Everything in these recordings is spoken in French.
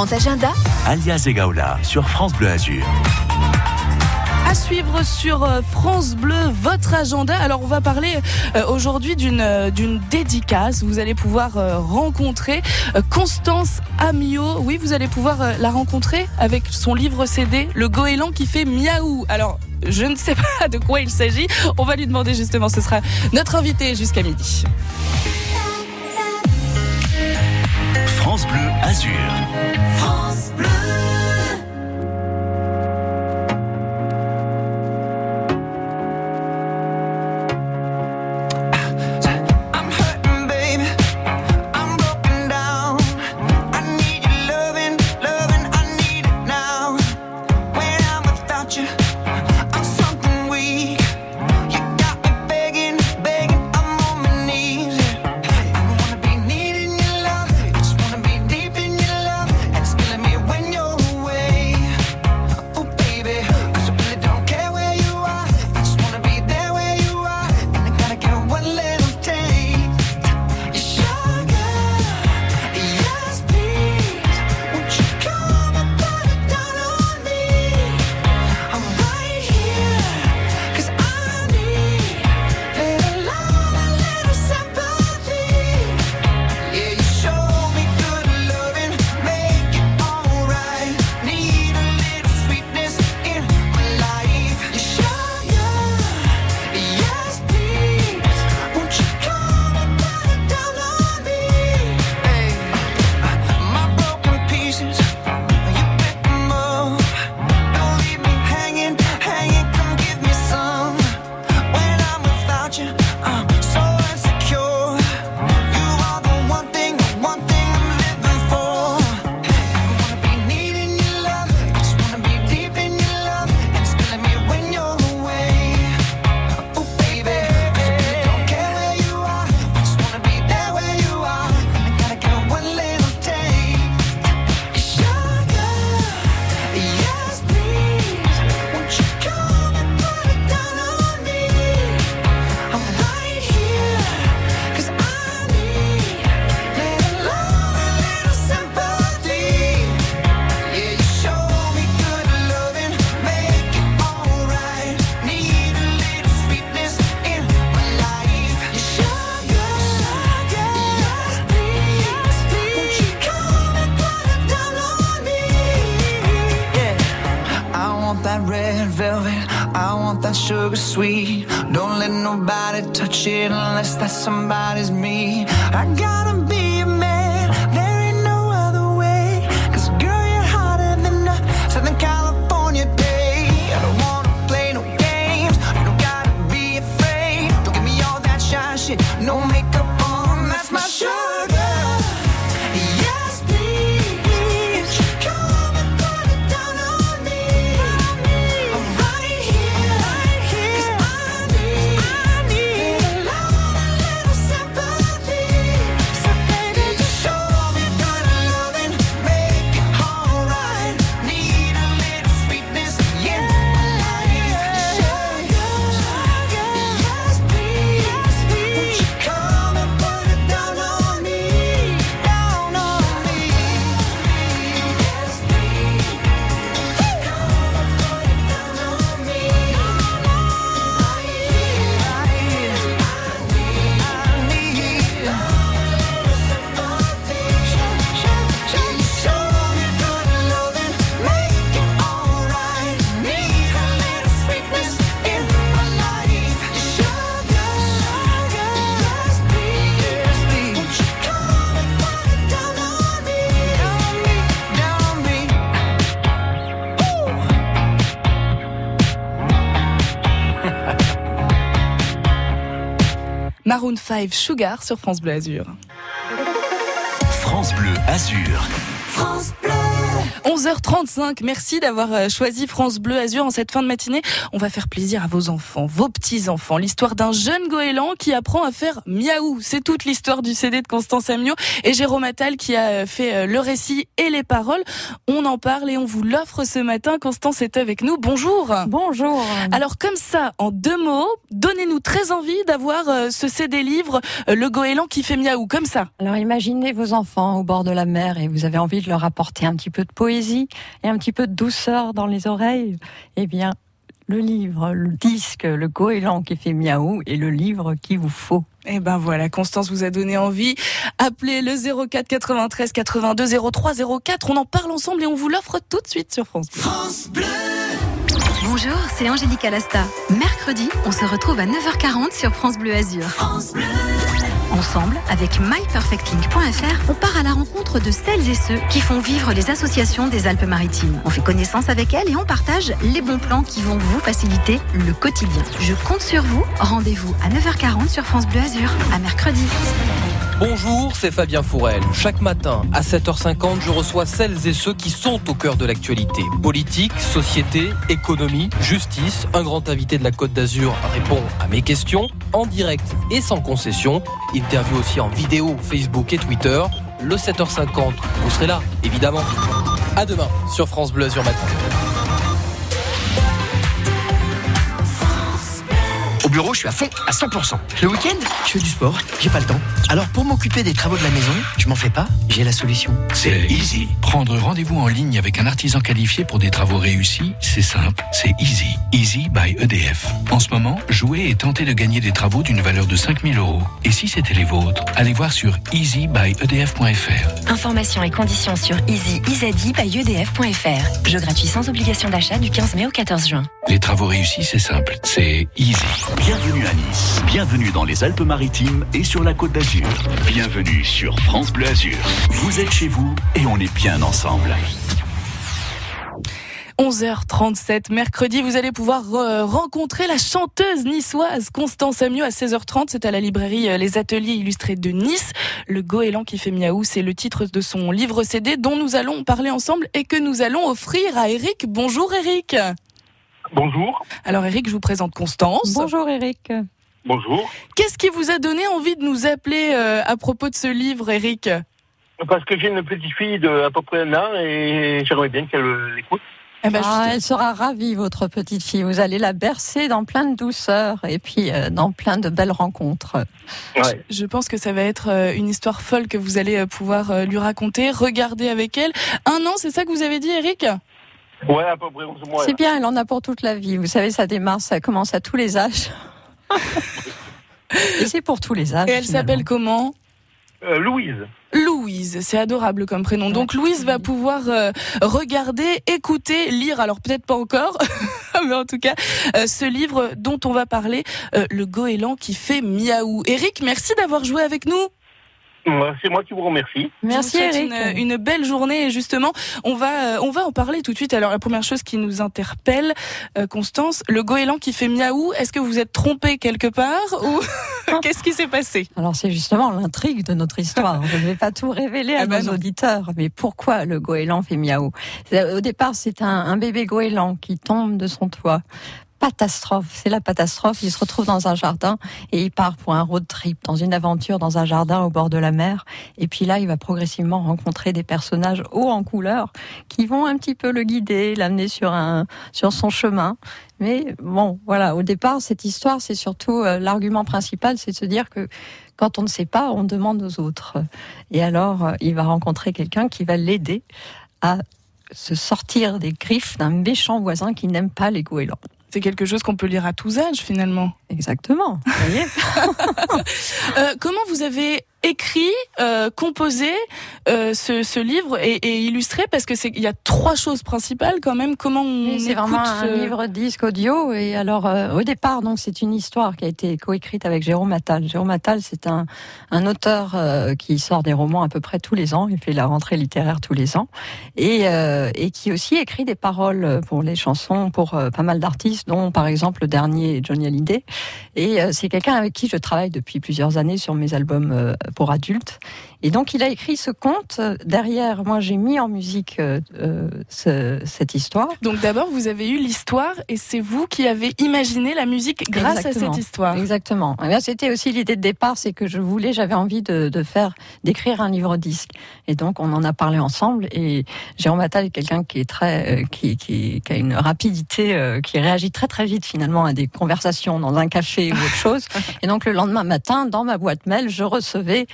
grand agenda Alias et sur France Bleu Azur. À suivre sur euh, France Bleu, votre agenda. Alors, on va parler euh, aujourd'hui d'une, euh, d'une dédicace. Vous allez pouvoir rencontrer Constance Amio. Oui, vous allez pouvoir la rencontrer avec son livre CD, Le goéland qui fait miaou. Alors, je ne sais pas de quoi il s'agit. On va lui demander justement. Ce sera notre invité jusqu'à midi. France Bleu Azur. France Don't let nobody touch it unless that somebody's me. I gotta Maroon 5 Sugar sur France Bleu Azur. France Bleu Azur. France Bleu. 11h35. Merci d'avoir euh, choisi France Bleu Azur en cette fin de matinée. On va faire plaisir à vos enfants, vos petits-enfants. L'histoire d'un jeune goéland qui apprend à faire miaou. C'est toute l'histoire du CD de Constance Amio et Jérôme Attal qui a euh, fait euh, le récit et les paroles. On en parle et on vous l'offre ce matin. Constance est avec nous. Bonjour. Bonjour. Alors comme ça, en deux mots, donnez-nous très envie d'avoir ce CD livre, Le goéland qui fait miaou, comme ça. Alors imaginez vos enfants au bord de la mer et vous avez envie de leur apporter un petit peu de poésie et un petit peu de douceur dans les oreilles. Eh bien, le livre, le disque, le goéland qui fait miaou est le livre qu'il vous faut. Et ben voilà, Constance vous a donné envie. Appelez le 04 93 82 03 04. On en parle ensemble et on vous l'offre tout de suite sur France Bleu. France Bleu. Bonjour, c'est Angélique Alasta. Mercredi, on se retrouve à 9h40 sur France Bleu Azur. France Bleu. Ensemble, avec myperfectlink.fr, on part à la rencontre de celles et ceux qui font vivre les associations des Alpes-Maritimes. On fait connaissance avec elles et on partage les bons plans qui vont vous faciliter le quotidien. Je compte sur vous. Rendez-vous à 9h40 sur France Bleu Azur. À mercredi. Bonjour, c'est Fabien Fourel. Chaque matin, à 7h50, je reçois celles et ceux qui sont au cœur de l'actualité. Politique, société, économie, justice. Un grand invité de la Côte d'Azur répond à mes questions en direct et sans concession. Interview aussi en vidéo, Facebook et Twitter. Le 7h50, vous serez là, évidemment. À demain sur France Bleu Azur Matin. Bureau, je suis à fond, à 100%. Le week-end, je fais du sport, j'ai pas le temps. Alors pour m'occuper des travaux de la maison, je m'en fais pas, j'ai la solution. C'est easy. Prendre rendez-vous en ligne avec un artisan qualifié pour des travaux réussis, c'est simple, c'est easy. Easy by EDF. En ce moment, jouez et tentez de gagner des travaux d'une valeur de 5000 euros. Et si c'était les vôtres, allez voir sur easybyedf.fr. Informations et conditions sur easy-by-edf.fr. Jeu gratuit sans obligation d'achat du 15 mai au 14 juin. Les travaux réussis, c'est simple, c'est easy. Bienvenue à Nice. Bienvenue dans les Alpes-Maritimes et sur la Côte d'Azur. Bienvenue sur France Bleu Azur. Vous êtes chez vous et on est bien ensemble. 11h37, mercredi, vous allez pouvoir rencontrer la chanteuse niçoise Constance Amiot à 16h30. C'est à la librairie euh, Les Ateliers Illustrés de Nice. Le goéland qui fait miaou, c'est le titre de son livre CD dont nous allons parler ensemble et que nous allons offrir à Eric. Bonjour Eric. Bonjour. Alors Eric, je vous présente Constance. Bonjour Eric. Bonjour. Qu'est-ce qui vous a donné envie de nous appeler euh, à propos de ce livre, Eric Parce que j'ai une petite fille de à peu près un an et j'aimerais bien qu'elle l'écoute. Eh ben, Ah, elle sera ravie, votre petite fille. Vous allez la bercer dans plein de douceur et puis euh, dans plein de belles rencontres. Ouais. Je pense que ça va être euh, une histoire folle que vous allez euh, pouvoir euh, lui raconter, regarder avec elle. Un an, c'est ça que vous avez dit, Eric Ouais, à peu près. onze mois, C'est bien, elle en a pour toute la vie. Vous savez, ça démarre, ça commence à tous les âges. et c'est pour tous les âges. Et elle s'appelle comment? Euh, Louise. Louise, c'est adorable comme prénom. Donc Louise va pouvoir euh, regarder, écouter, lire, alors peut-être pas encore, mais en tout cas, euh, ce livre dont on va parler, euh, Le goéland qui fait miaou. Eric, merci d'avoir joué avec nous. Ouais, C'est moi qui vous remercie. Merci vous Eric. Une, une belle journée et justement, on va, euh, on va en parler tout de suite. Alors la première chose qui nous interpelle, euh, Constance, le goéland qui fait miaou, est-ce que vous êtes trompé quelque part ou qu'est-ce qui s'est passé? Alors c'est justement l'intrigue de notre histoire. Je ne vais pas tout révéler à Ah bah nos non. auditeurs, mais pourquoi le goéland fait miaou? C'est- Au départ, c'est un, un bébé goéland qui tombe de son toit. Catastrophe, c'est la catastrophe. Il se retrouve dans un jardin et il part pour un road trip, dans une aventure dans un jardin au bord de la mer. Et puis là, il va progressivement rencontrer des personnages hauts en couleur qui vont un petit peu le guider, l'amener sur un sur son chemin. Mais bon, voilà, au départ, cette histoire, c'est surtout euh, l'argument principal, c'est de se dire que quand on ne sait pas, on demande aux autres. Et alors, euh, il va rencontrer quelqu'un qui va l'aider à se sortir des griffes d'un méchant voisin qui n'aime pas les goélands. C'est quelque chose qu'on peut lire à tous âges finalement. Exactement. Vous voyez Euh, comment vous avez écrit, euh, composé euh, ce, ce livre et, et illustré Parce que c'est il y a trois choses principales quand même. Comment on C'est écoute vraiment un ce- livre disque audio. Et alors, euh, au départ, donc, c'est une histoire qui a été coécrite avec Jérôme Attal. Jérôme Attal, c'est un, un auteur euh, qui sort des romans à peu près tous les ans. Il fait la rentrée littéraire tous les ans. Et, euh, et qui aussi écrit des paroles pour les chansons pour euh, pas mal d'artistes, dont par exemple le dernier Johnny Hallyday. Et euh, c'est quelqu'un avec qui je travaille depuis plusieurs années sur mes albums euh, pour adultes. Et donc il a écrit ce conte. Derrière, moi j'ai mis en musique euh, euh, ce- cette histoire. Donc d'abord, vous avez eu l'histoire et c'est vous qui avez imaginé la musique grâce Exactement. à cette histoire. Exactement. Eh C'était aussi l'idée de départ, c'est que je voulais, j'avais envie de, de faire, d'écrire un livre disque. Et donc on en a parlé ensemble. Et Jérôme Attal est quelqu'un qui est très, euh, qui, qui, qui a une rapidité, euh, qui réagit très très vite finalement à des conversations dans un café ou autre chose. Et donc le lendemain matin, dans ma boîte mail, je recevais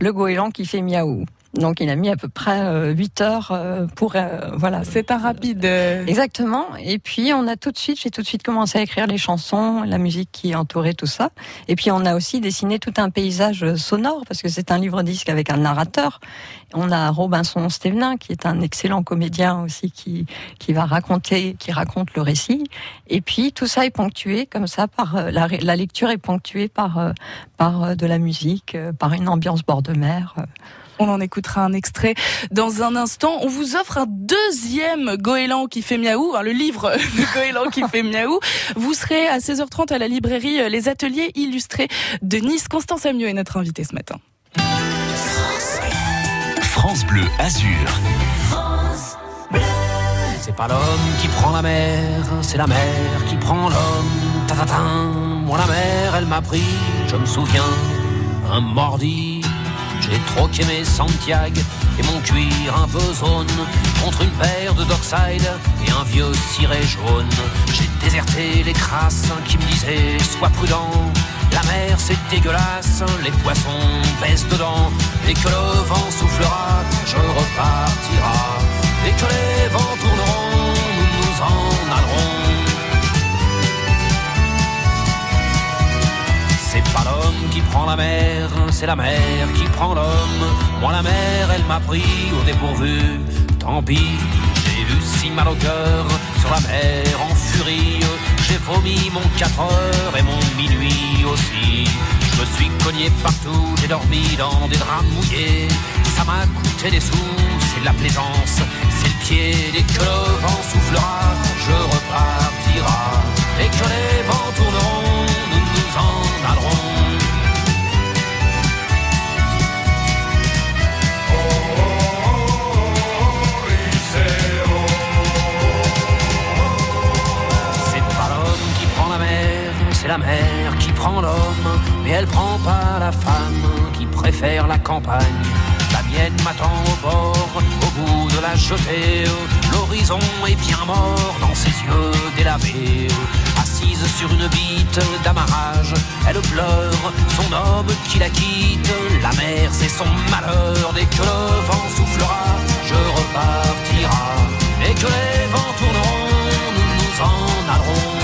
le goéland qui fait miaou. Donc il a mis à peu près euh, 8 heures euh, pour euh, voilà. C'est un rapide. euh, Exactement. Et puis on a tout de suite, j'ai tout de suite commencé à écrire les chansons, la musique qui entourait tout ça. Et puis on a aussi dessiné tout un paysage sonore parce que c'est un livre disque avec un narrateur. On a Robinson Stevenin qui est un excellent comédien aussi qui qui va raconter, qui raconte le récit. Et puis tout ça est ponctué comme ça par euh, la, la lecture est ponctuée par euh, par euh, de la musique, euh, par une ambiance bord de mer. On en écoutera un extrait dans un instant. On vous offre un deuxième goéland qui fait miaou, le livre de goéland qui fait miaou. Vous serez à 16h30 à la librairie euh, Les Ateliers Illustrés de Nice. Constance Amiot est notre invitée ce matin. France Bleu Azur. C'est pas l'homme qui prend la mer, c'est la mer qui prend l'homme. Tatatin, moi la mer, elle m'a pris, je me souviens, un mordi. J'ai troqué mes Santiago et mon cuir un peu contre une paire de Dockside et un vieux ciré jaune. J'ai déserté les crasses qui me disaient sois prudent. La mer c'est dégueulasse, les poissons baissent dedans. Et que le vent soufflera, je repartira. Et que les vents tourneront, nous nous en allerons. Qui prend la mer, c'est la mer qui prend l'homme. Moi la mer, elle m'a pris au dépourvu. Tant pis, j'ai eu si mal au cœur sur la mer en furie. J'ai vomi mon 4 heures et mon minuit aussi. Je me suis cogné partout, j'ai dormi dans des draps mouillés. Ça m'a coûté des sous, c'est de la plaisance, c'est le pied. Dès que le vent soufflera, je repartira. Et que les vents tourneront, nous nous en allerons. C'est la mer qui prend l'homme. Mais elle prend pas la femme qui préfère la campagne. La mienne m'attend au bord, au bout de la jetée. L'horizon est bien mort dans ses yeux délavés. Assise sur une bite d'amarrage, elle pleure son homme qui la quitte. La mer, c'est son malheur. Dès que le vent soufflera, je repartira. Et que les vents tourneront, nous nous en allerons.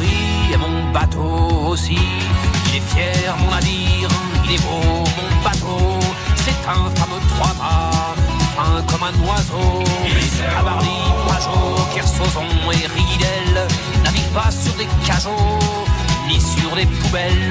et mon bateau aussi. Il est fier mon navire, il est beau mon bateau. C'est un fameux trois-mâts, fin comme un oiseau. Cabarly, Pajot, Kersozon et Ridel naviguent pas sur des cajots ni sur des poubelles.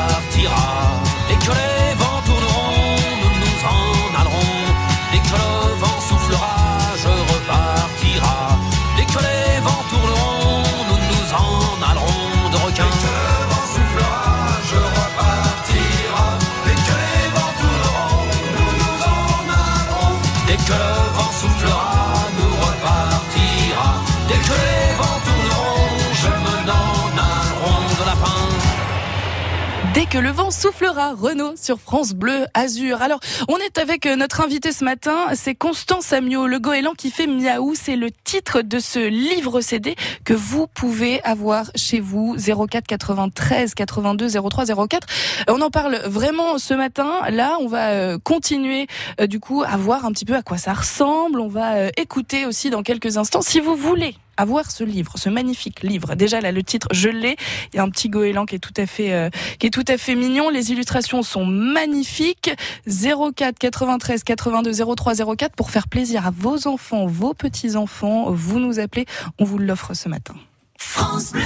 Que le vent soufflera, Renault sur France Bleu Azur. Alors, on est avec euh, notre invité ce matin, c'est Constance Amiot, le goéland qui fait miaou. C'est le titre de ce livre CD que vous pouvez avoir chez vous, 04 93 82 03 04. On en parle vraiment ce matin. Là, on va euh, continuer euh, du coup à voir un petit peu à quoi ça ressemble. On va écouter aussi dans quelques instants. Si vous voulez avoir ce livre, ce magnifique livre. Déjà là, le titre, je l'ai. Il y a un petit goéland qui est tout à fait, euh, qui est tout à fait mignon. Les illustrations sont magnifiques. 04 93 82 03 04 pour faire plaisir à vos enfants, vos petits enfants. Vous nous appelez, on vous l'offre ce matin. France Bleu.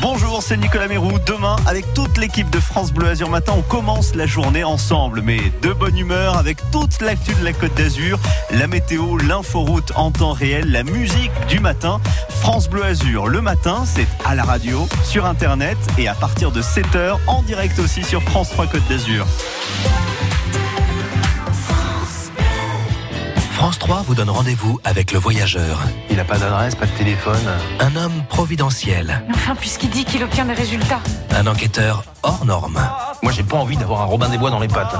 Bonjour, c'est Nicolas Mérou. Demain, avec toute l'équipe de France Bleu Azur Matin, on commence la journée ensemble, mais de bonne humeur, avec toute l'actu de la Côte d'Azur, la météo, l'inforoute en temps réel, la musique du matin. France Bleu Azur, le matin, c'est à la radio, sur Internet et à partir de 7h, en direct aussi sur France 3 Côte d'Azur. France 3 vous donne rendez-vous avec le voyageur. Il n'a pas d'adresse, pas de téléphone. Un homme providentiel. Enfin, puisqu'il dit qu'il obtient des résultats. Un enquêteur hors norme. Moi, j'ai pas envie d'avoir un Robin des Bois dans les pattes.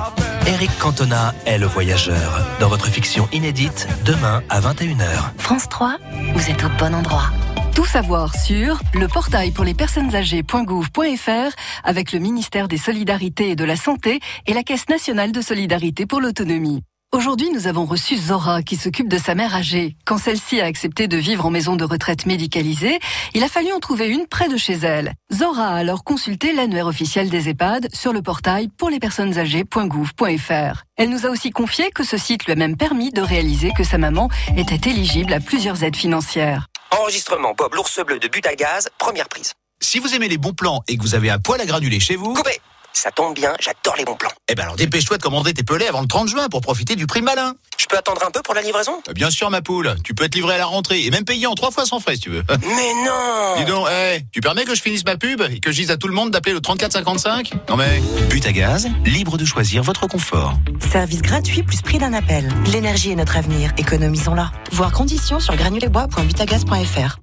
Eric Cantona est le voyageur. Dans votre fiction inédite, demain à 21h. France 3, vous êtes au bon endroit. Tout savoir sur le portail pour les personnes âgées.gouv.fr avec le ministère des Solidarités et de la Santé et la Caisse nationale de solidarité pour l'autonomie. Aujourd'hui, nous avons reçu Zora qui s'occupe de sa mère âgée. Quand celle-ci a accepté de vivre en maison de retraite médicalisée, il a fallu en trouver une près de chez elle. Zora a alors consulté l'annuaire officiel des EHPAD sur le portail pour les personnes âgées.gouv.fr. Elle nous a aussi confié que ce site lui a même permis de réaliser que sa maman était éligible à plusieurs aides financières. Enregistrement Bob l'ours bleu de but à gaz, première prise. Si vous aimez les bons plans et que vous avez un poêle à granulés chez vous... Coupé Ça tombe bien, j'adore les bons plans. Eh ben alors dépêche-toi de commander tes pelés avant le 30 juin pour profiter du prix malin. Je peux attendre un peu pour la livraison? Euh, Bien sûr ma poule, tu peux être livré à la rentrée et même payer en trois fois sans frais si tu veux. Mais non Dis donc, eh, tu permets que je finisse ma pub et que je dise à tout le monde d'appeler le 3455 Non mais... But à gaz, libre de choisir votre confort. Service gratuit plus prix d'un appel. L'énergie est notre avenir, économisons-la. Voir conditions sur granulesbois.butagaz.fr.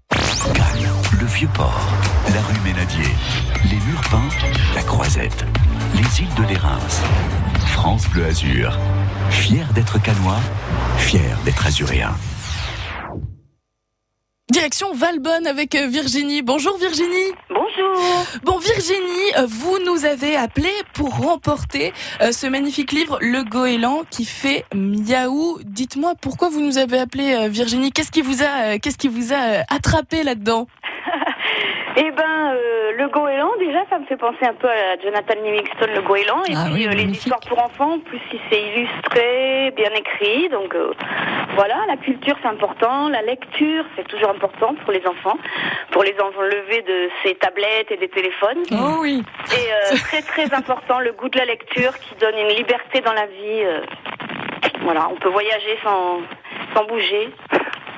Cannes, le Vieux-Port, la rue Ménadier, les murs peints, la Croisette, les îles de l'Érins. France Bleu Azur. Fier d'être canois, fier d'être azuréen. Direction Valbonne avec euh, Virginie. Bonjour Virginie. Bonjour. Bon Virginie, euh, vous nous avez appelé pour remporter euh, ce magnifique livre Le Goéland qui fait miaou. Dites-moi pourquoi vous nous avez appelé Virginie? Qu'est-ce qui vous a qu'est-ce qui vous a attrapé là-dedans? Eh ben, euh, le goéland, déjà, ça me fait penser un peu à Jonathan Livingston, le goéland. Et Ah puis, oui, euh, les histoires pour enfants, en plus, si c'est illustré, bien écrit. Donc, euh, voilà, la culture, c'est important. La lecture, c'est toujours important pour les enfants. Pour les enlever de ces tablettes et des téléphones. Oh oui. Et euh, très, très important, le goût de la lecture qui donne une liberté dans la vie. voilà, on peut voyager sans, sans bouger.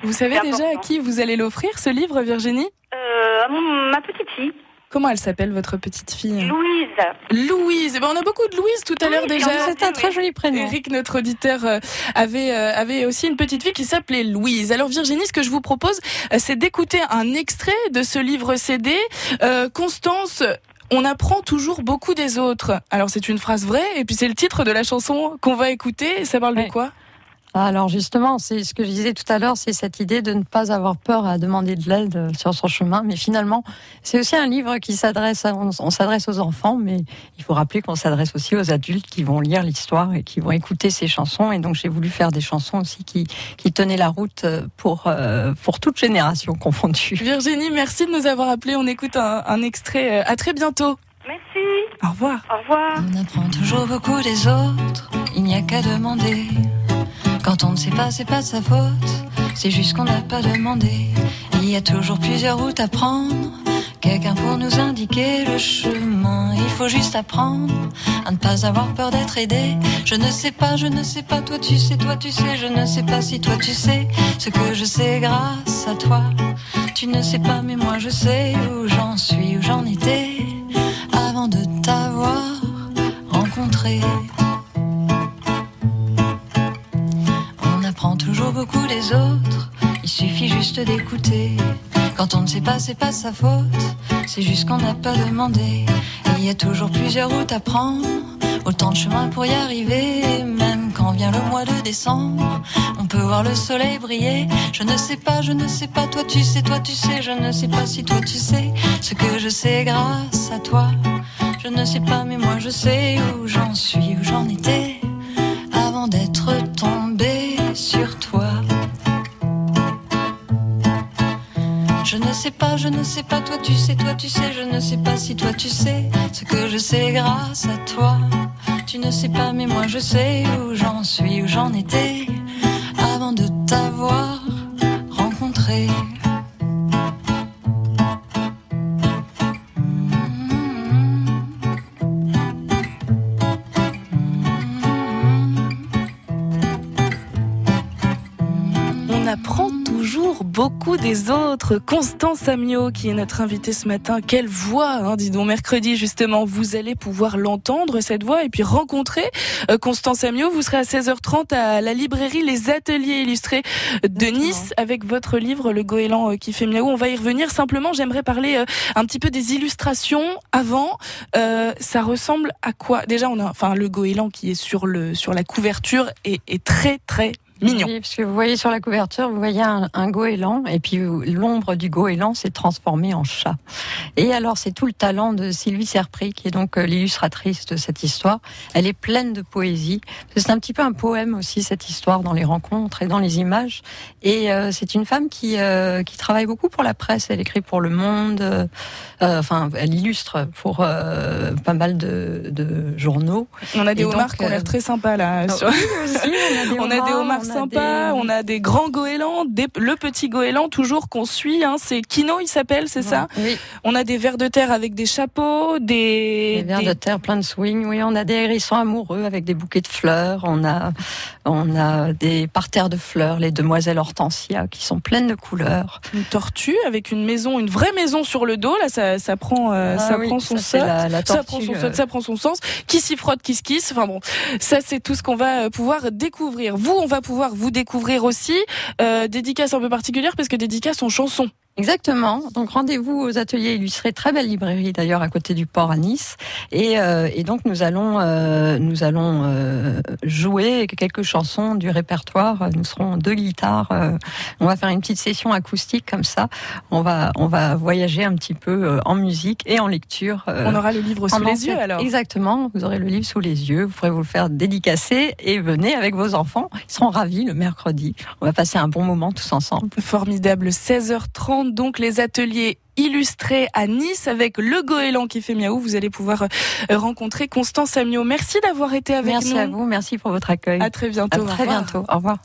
Vous savez déjà à qui vous allez l'offrir ce livre Virginie? Euh, ma petite fille, Comment elle s'appelle votre petite fille Louise. Louise. Eh ben, on a beaucoup de Louise tout à l'heure déjà. C'est un très joli prénom. Eric, notre auditeur, euh, avait, euh, avait aussi une petite fille qui s'appelait Louise. Alors Virginie, ce que je vous propose, euh, c'est d'écouter un extrait de ce livre CD. Euh, Constance, on apprend toujours beaucoup des autres. Alors c'est une phrase vraie, et puis c'est le titre de la chanson qu'on va écouter. Ça parle de quoi? Alors justement, c'est ce que je disais tout à l'heure, c'est cette idée de ne pas avoir peur à demander de l'aide euh, sur son chemin. Mais finalement, c'est aussi un livre qui s'adresse, à- on, on s'adresse aux enfants, mais il faut rappeler qu'on s'adresse aussi aux adultes qui vont lire l'histoire et qui vont écouter ces chansons. Et donc j'ai voulu faire des chansons aussi qui, qui tenaient la route euh, pour euh, pour toute génération confondue. Virginie, merci de nous avoir appelés. On écoute un, un extrait. À très bientôt. Merci. Au revoir. Au revoir. On apprend toujours beaucoup des autres, il n'y a qu'à demander. Quand on ne sait pas, c'est pas de sa faute, c'est juste qu'on n'a pas demandé. Il y a toujours plusieurs routes à prendre, quelqu'un pour nous indiquer le chemin. Il faut juste apprendre à ne pas avoir peur d'être aidé. Je ne sais pas, je ne sais pas, toi tu sais, toi tu sais, je ne sais pas si toi tu sais ce que je sais grâce à toi. Tu ne sais pas, mais moi je sais où j'en suis, où j'en étais avant de t'avoir rencontré. Il suffit juste d'écouter. Quand on ne sait pas, c'est pas sa faute. C'est juste qu'on n'a pas demandé. Il y a toujours plusieurs routes à prendre. Autant de chemin pour y arriver. Même quand vient le mois de décembre, on peut voir le soleil briller. Je ne sais pas, je ne sais pas, toi tu sais, toi tu sais. Je ne sais pas si toi tu sais ce que je sais grâce à toi. Je ne sais pas, mais moi je sais où j'en suis, où j'en étais avant d'être sais pas, je ne sais pas, toi tu sais, toi tu sais, je ne sais pas si toi tu sais ce que je sais grâce à toi. Tu ne sais pas, mais moi je sais où j'en suis, où j'en étais des autres. Constance Amiot, qui est notre invitée ce matin. Quelle voix, hein, dis donc. Mercredi, justement, vous allez pouvoir l'entendre, cette voix, et puis rencontrer euh, Constance Amiot. Vous serez à 16h30 à la librairie Les Ateliers Illustrés de Nice avec votre livre, Le goéland euh, qui fait miaou. On va y revenir. Simplement, j'aimerais parler euh, un petit peu des illustrations avant. Euh, ça ressemble à quoi? Déjà, on a, enfin, le goéland qui est sur le, sur la couverture est, est très, très mignon. Oui, parce que vous voyez sur la couverture, vous voyez un, un goéland, et puis l'ombre du goéland s'est transformée en chat. Et alors, c'est tout le talent de Sylvie Serpry, qui est donc euh, l'illustratrice de cette histoire. Elle est pleine de poésie. C'est un petit peu un poème aussi, cette histoire, dans les rencontres et dans les images. Et euh, c'est une femme qui, euh, qui travaille beaucoup pour la presse. Elle écrit pour Le Monde, euh, enfin, elle illustre pour euh, pas mal de, de journaux. On a des Et homards qui ont l'air euh, très sympas là. Ah sur- oui, aussi, on a des homards des- on a des grands goélands, des- le petit goéland toujours qu'on suit. Hein, c'est Kino, il s'appelle, c'est ça Oui. On a des vers de terre avec des chapeaux, des, Des vers des- de terre plein de swing, oui, on a des hérissons amoureux avec des bouquets de fleurs, on a, on a des parterres de fleurs, les demoiselles hortensia qui sont pleines de couleurs. une tortue avec une maison, une vraie maison sur le dos. Là, ça, ça prend, euh, Ah ça oui, prend son ça, la- ça prend son euh. sot, ça prend son sens. Qui s'y frotte, qui se kiss. Enfin bon, ça c'est tout ce qu'on va euh, pouvoir découvrir. Vous, on va pouvoir vous découvrir aussi. Euh, dédicace un peu particulière parce que dédicace en chanson. Exactement. Donc rendez-vous aux ateliers illustrés, très belle librairie d'ailleurs à côté du port à Nice. Et, euh, et donc nous allons euh, nous allons euh, jouer quelques chansons du répertoire. Nous serons deux guitares. euh, on va faire une petite session acoustique comme ça. On va on va voyager un petit peu euh, en musique et en lecture. euh, On aura le livre sous les yeux alors. Exactement. Vous aurez le livre sous les yeux. Vous pourrez vous le faire dédicacer et venez avec vos enfants. Ils seront ravis le mercredi. On va passer un bon moment tous ensemble. Formidable. 16h30, donc les ateliers illustrés à Nice avec le goéland qui fait miaou. Vous allez pouvoir euh, rencontrer Constance Amiot. Merci d'avoir été avec Merci nous. à vous. Merci pour votre accueil. À très bientôt. À très bientôt. Au revoir.